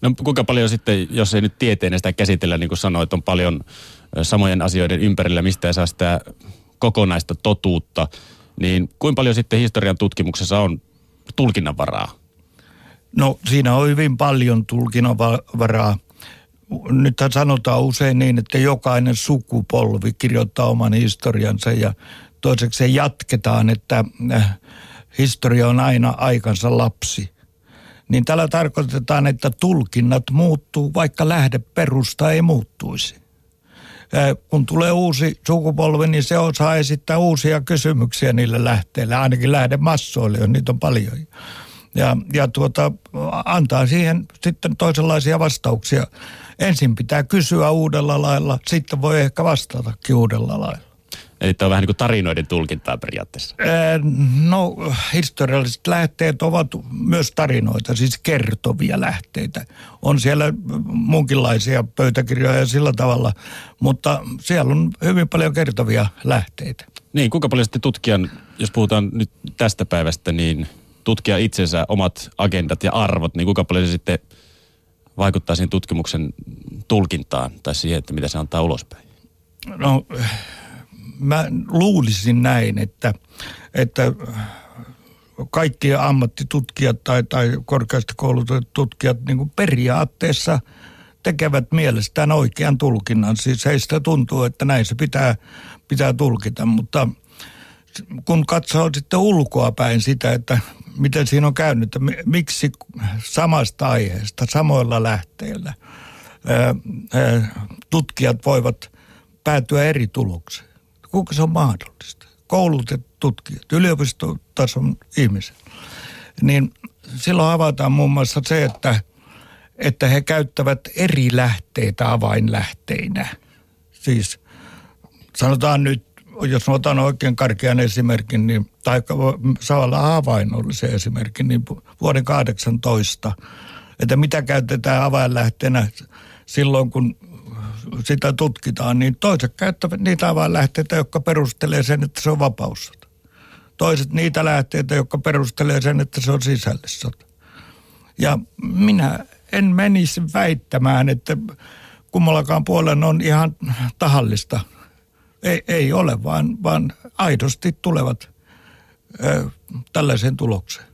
No kuinka paljon sitten, jos ei nyt tieteen sitä käsitellä, niin kuin sanoit, on paljon samojen asioiden ympärillä, mistä ei saa sitä kokonaista totuutta, niin kuinka paljon sitten historian tutkimuksessa on tulkinnanvaraa? No siinä on hyvin paljon tulkinnanvaraa. Nythän sanotaan usein niin, että jokainen sukupolvi kirjoittaa oman historiansa ja toiseksi se jatketaan, että äh, historia on aina aikansa lapsi. Niin tällä tarkoitetaan, että tulkinnat muuttuu, vaikka lähdeperusta ei muuttuisi. Kun tulee uusi sukupolvi, niin se osaa esittää uusia kysymyksiä niille lähteille, ainakin lähdemassoille, jos niitä on paljon. Ja, ja tuota, antaa siihen sitten toisenlaisia vastauksia. Ensin pitää kysyä uudella lailla, sitten voi ehkä vastatakin uudella lailla. Eli tämä on vähän niin kuin tarinoiden tulkintaa periaatteessa. No, historialliset lähteet ovat myös tarinoita, siis kertovia lähteitä. On siellä muunkinlaisia pöytäkirjoja sillä tavalla, mutta siellä on hyvin paljon kertovia lähteitä. Niin, kuinka paljon sitten tutkijan, jos puhutaan nyt tästä päivästä, niin tutkia itsensä omat agendat ja arvot, niin kuinka paljon se sitten vaikuttaa siihen tutkimuksen tulkintaan tai siihen, että mitä se antaa ulospäin? No mä luulisin näin, että, että kaikki ammattitutkijat tai, tai korkeasti koulutetut tutkijat niin kuin periaatteessa tekevät mielestään oikean tulkinnan. Siis heistä tuntuu, että näin se pitää, pitää tulkita, mutta kun katsoo sitten ulkoa päin sitä, että miten siinä on käynyt, että miksi samasta aiheesta, samoilla lähteillä tutkijat voivat päätyä eri tulokseen kuinka se on mahdollista. Koulutetut tutkijat, yliopistotason ihmiset. Niin silloin avataan muun muassa se, että, että he käyttävät eri lähteitä avainlähteinä. Siis sanotaan nyt, jos otan oikein karkean esimerkin, niin, tai samalla havainnollisen esimerkin, niin vuoden 18, että mitä käytetään avainlähteenä silloin, kun sitä tutkitaan, niin toiset käyttävät niitä lähteitä, jotka perustelee sen, että se on vapaussota. Toiset niitä lähteitä, jotka perustelee sen, että se on sisällissota. Ja minä en menisi väittämään, että kummallakaan puolen on ihan tahallista. Ei, ei ole, vaan, vaan aidosti tulevat ö, tällaiseen tulokseen.